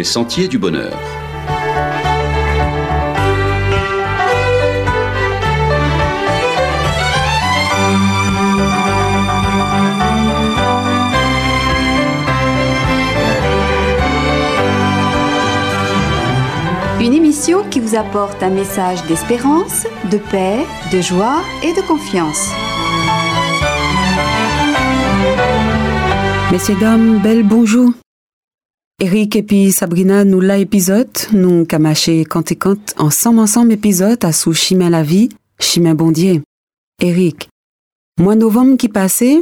les sentiers du bonheur. Une émission qui vous apporte un message d'espérance, de paix, de joie et de confiance. Messieurs, dames, bel bonjour. Eric et puis Sabrina nous l'a épisode, nous quand et quand ensemble ensemble épisode à sous chemin la vie, chemin bondier. Eric, mois novembre qui passait,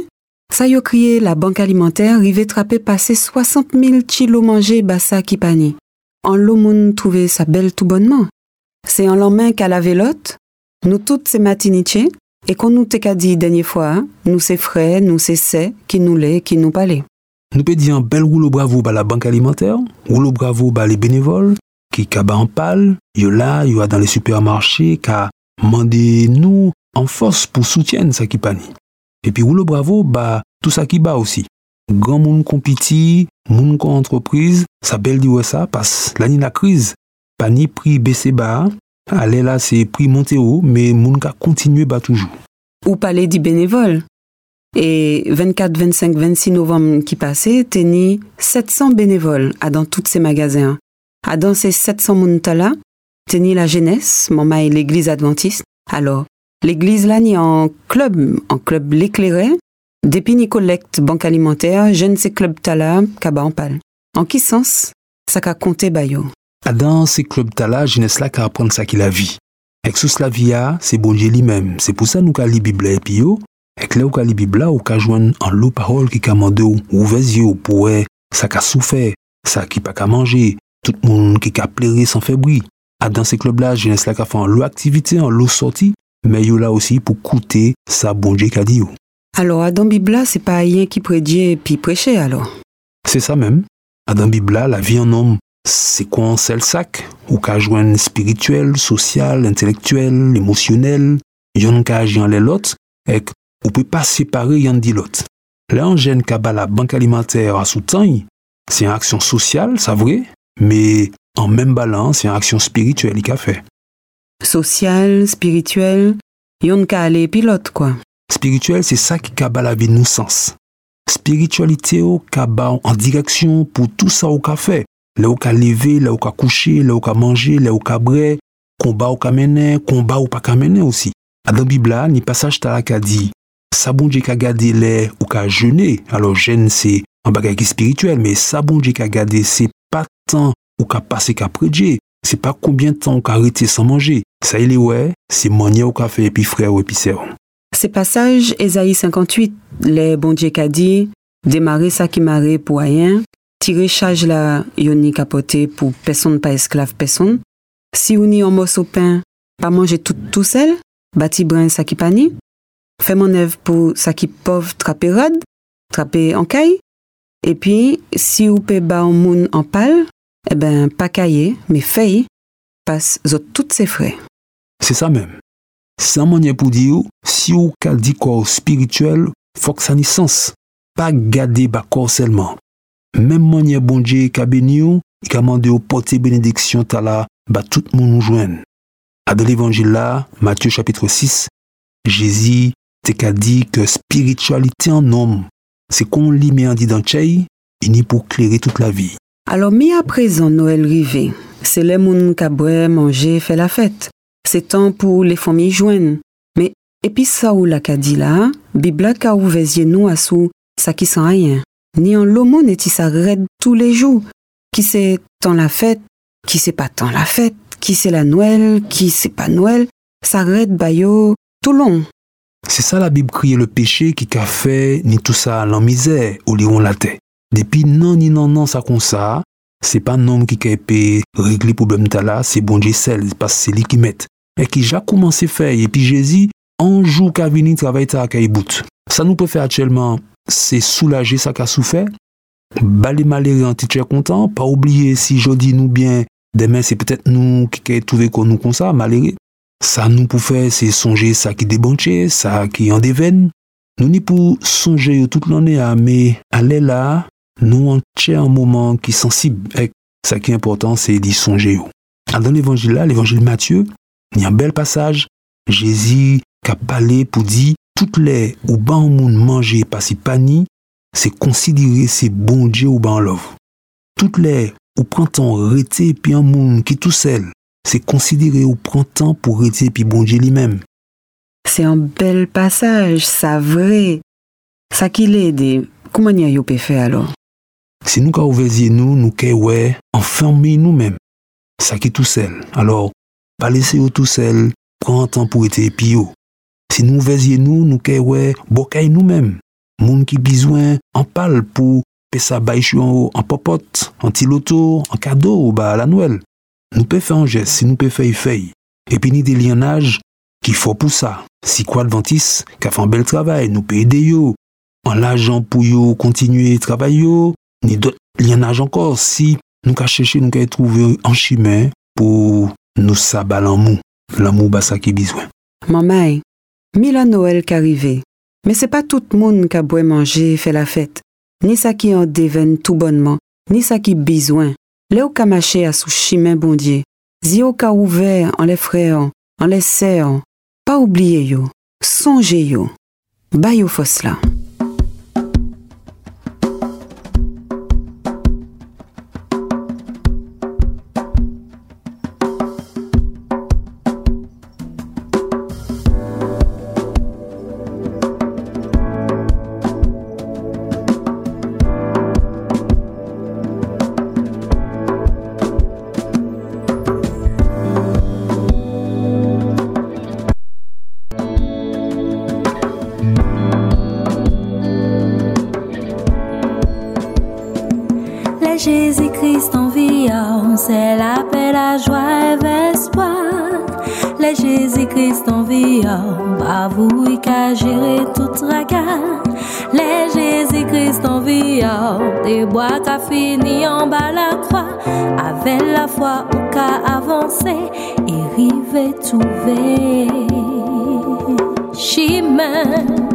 ça y a crié la banque alimentaire rivé trapper passer 60 000 kilos mangés bassa qui pani. En l'eau trouvé sa belle tout bonnement. C'est en lendemain qu'à la vélote, nous toutes ces matiniches, et qu'on nous t'ai dit dernière fois, hein, nous c'est frais, nous c'est c'est, qui nous l'est, qui nous palait. Nous peut dire un bel rouleau bravo à la banque alimentaire, rouleau bravo à les bénévoles, qui kaba en pâle, yo là, dans les supermarchés, ka mandé nous en force pour soutien ça qui pani. Et puis rouleau bravo, bah, tout ça qui bat aussi. Grand moun compiti, moun kon entreprise, ça belle dit ça, parce l'année la crise, pani prix baissé bas, allez là c'est prix monté haut, mais moun ka continuer bas toujours. Ou palais du bénévole. Et 24, 25, 26 novembre qui passait, teni 700 bénévoles à dans tous ces magasins. À dans ces 700 montala, teni la jeunesse, maman et l'église adventiste. Alors, l'église là ni en club, en club l'éclairé, depuis ni collecte banque alimentaire, jeune ces club tala, kaba en pal. En qui sens, ça ka compté bayo? À dans ces clubs tala, jeunesse là ka apprendre ça qui la vie. Avec sous la via, c'est bon Dieu lui-même. C'est pour ça nous ka li Bible et yo, avec là ou ka li Bible là, ou ka joindre en l'eau parole qui ka mande ou, ou yeux pour ouais, ça ka souffert, ça qui pas ka manger, tout le monde qui ka pleurer sans faire bruit. À dans ces clubs là, jeunesse là ka fait en l'eau activité, en l'eau sortie, mais yo là aussi pour coûter ça bon Dieu ka dit yo. Alors, dans Bible, c'est pas rien qui prédit puis prêcher alors. C'est ça même. À dans Bible, la vie en homme, c'est quoi un seul sac? Ou qu'à joindre spirituel, social, intellectuel, émotionnel, yon qu'à agir en les l'autre, et ou peut pas séparer yon dit l'autre. Là, en gêne qu'à la banque alimentaire à sous-temps, c'est une action sociale, c'est vrai, mais en même balance, c'est une action spirituelle qu'il a fait. Social, spirituel, yon qu'à aller pilote quoi. Spirituel, c'est ça qui kaba la vie nous sens. Spiritualité au kaba en direction pour tout ça au café. Là où ka lever, là où ka coucher, là où ka manger, là où ka bre, combat ou ka mener, combat ou pas ka mener aussi. À dans Bible, là, ni passage ta ka dit, ça bon Dieu ka gade ou ka jeûner. Alors jeûne c'est un bagage qui est spirituel, mais ça bon Dieu ka gade c'est pas tant ou ka passer ka. C'est pas combien de temps ou ka sans manger. Ça il est ouais, c'est manière ou ka et puis frère ou puis sœur. Ces passages, Ésaïe 58, les bon Dieu qu'a dit, démarrer ça qui marre pour rien, tirer charge la yoni capoté pour personne pas esclave personne. Si on y en morceau pain, pas manger tout tout seul, bâti brin ça qui pani, fait mon œuvre pour ça qui pauvre trapper rad, trapper en caille. Et puis, si ou peut ba en moun en pâle, eh ben, pas caillé, mais fait, passe toutes ses frais. C'est ça même. Sans manière pour dire, si ou ka dit corps spirituel, faut que ça ait sens. Pas garder ba corps seulement. Même manière bon Dieu ka béni ou, ka mandé au porter bénédiction tala, ba tout monde nous joigne. À dans l'évangile là, Matthieu chapitre 6, Jésus te ka dit que spiritualité en homme, c'est qu'on lit mais en dit dans tchei, il n'y pour clairer toute la vie. Alors, mis à présent Noël rivé, c'est les moun ka boire, manger, fait la fête. C'est temps pour les familles joindre. Mais, et puis ça ou la ka dit là, Bibla ka ouvert nous à sous, ça qui sent rien. Ni en lomo n'est ça raide tous les jours. Qui c'est tant la fête, qui c'est pas tant la fête, qui c'est la Noël, qui c'est pas Noël, ça raide bayo tout long. C'est ça la Bible crie le péché qui qu'a fait ni tout ça l'en misère ou lion la tête. Depuis non ni non non ça comme ça, c'est pas un homme qui a régler le problème ta là, c'est bon Dieu seul, parce que c'est lui qui met. Et qui déjà commencé faire, et puis Jésus, un jour qu'a venu travailler à bout. Ça nous peut faire actuellement, c'est soulager ça qu'a souffert, baler malheureux en titre content, pas oublier si je dis nous bien, demain c'est peut-être nous qui avons trouvé qu'on nous comme. Ça nous pour faire, c'est songer ça qui débranché, ça qui en déveine. Nous ni pour songer toute l'année, mais aller là, nous en un moment qui est sensible. Et ça qui est important, c'est d'y songer. Dans l'évangile là, l'évangile Matthieu, il y a un bel passage. Jésus qui a parlé pour dire, toutes les ou ban moun manger pas si pani, c'est considérer ces bon Dieu ou ban love. Toutes les ou prend temps rete puis un monde qui tout seul, se konsidere ou pran tan pou rete pi bonje li menm. Se an bel pasaj, sa vre. Sa ki le de, kouman ya yo pe fe alo? Se nou ka ouvezye nou, nou ke we, enferme nou menm. Sa ki tou sel. Alors, pa lese yo tou sel, pran tan pou ete pi yo. Se nou ouvezye nou, nou ke we, bokay nou menm. Moun ki bizwen, an pal pou pe sa bay chou an ho, an popot, an ti loto, an kado ou ba la nouel. Nou pe fe an jes si nou pe fey fey, epi ni de li an aj ki fo pou sa. Si kwa adventis, ka fan bel travay, nou pe ede yo, an lajan pou yo kontinue travay yo, ni dot li an aj ankor si nou ka cheshe nou ka e trouve an chimen pou nou sa ba lan mou, lan mou ba sa ki bizwen. Mamay, mi la Noel ka rive, me se pa tout moun ka bwe manje fe la fet, ni sa ki an deven tout bonman, ni sa ki bizwen. Léo ka marché à sous chemin bon Dieu. Zio ka ouvert en les frères, en les sœurs. Pas oublier yo, songez yo. Ba yo fos là. La joie et l'espoir. Le Jésus-Christ en vie, pas vous qui a géré tout regard. Le Jésus-Christ en vie, des bois qui fini en bas la croix. Avec la foi ou qu'a avancé et rive trouver. Chemin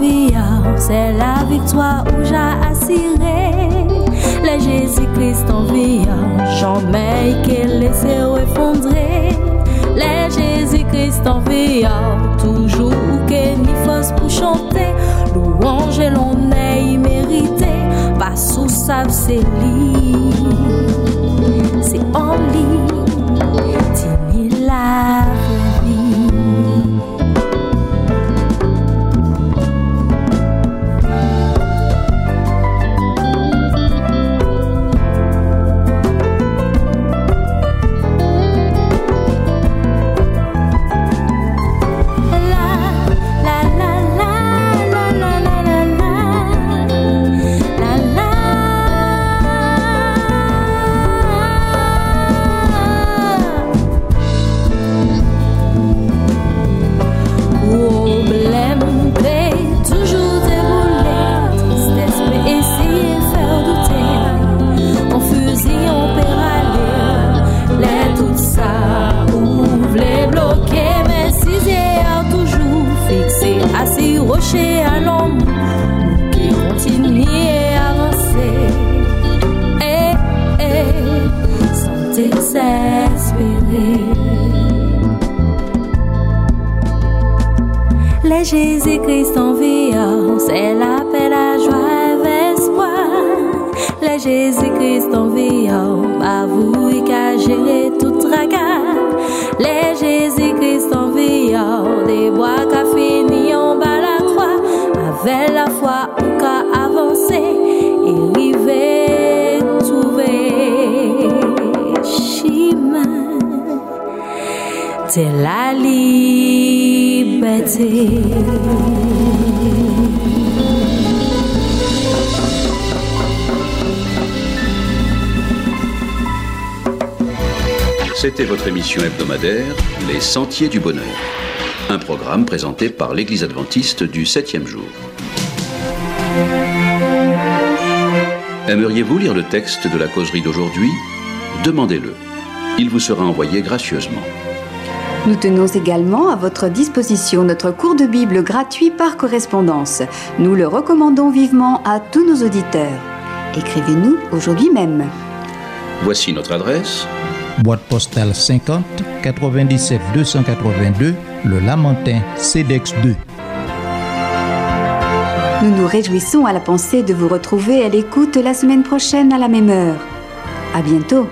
Vie, c'est la victoire où j'ai assuré. Le Jésus-Christ en vie, jamais qu'il laissé effondrer. Le Jésus-Christ en vie, toujours que ni force pour chanter. Louange et l'on est mérité, pas sous sa. C'est Jésus-Christ en vie, c'est la paix, la joie et l'espoir. Les Jésus-Christ en vie, bah vous qu'à gérer tout tracas. Les Jésus-Christ en vie, des bois qu'a fini en bas la croix. Avec la foi, on qu'a avancé et arrivé trouver chemin. C'est la liberté. C'était votre émission hebdomadaire Les Sentiers du Bonheur. Un programme présenté par l'Église adventiste du 7e jour. Aimeriez-vous lire le texte de la causerie d'aujourd'hui? Demandez-le. Il vous sera envoyé gracieusement. Nous tenons également à votre disposition notre cours de Bible gratuit par correspondance. Nous le recommandons vivement à tous nos auditeurs. Écrivez-nous aujourd'hui même. Voici notre adresse. Boîte postale 50 97 282 Le Lamentin CEDEX 2. Nous nous réjouissons à la pensée de vous retrouver à l'écoute la semaine prochaine à la même heure. À bientôt.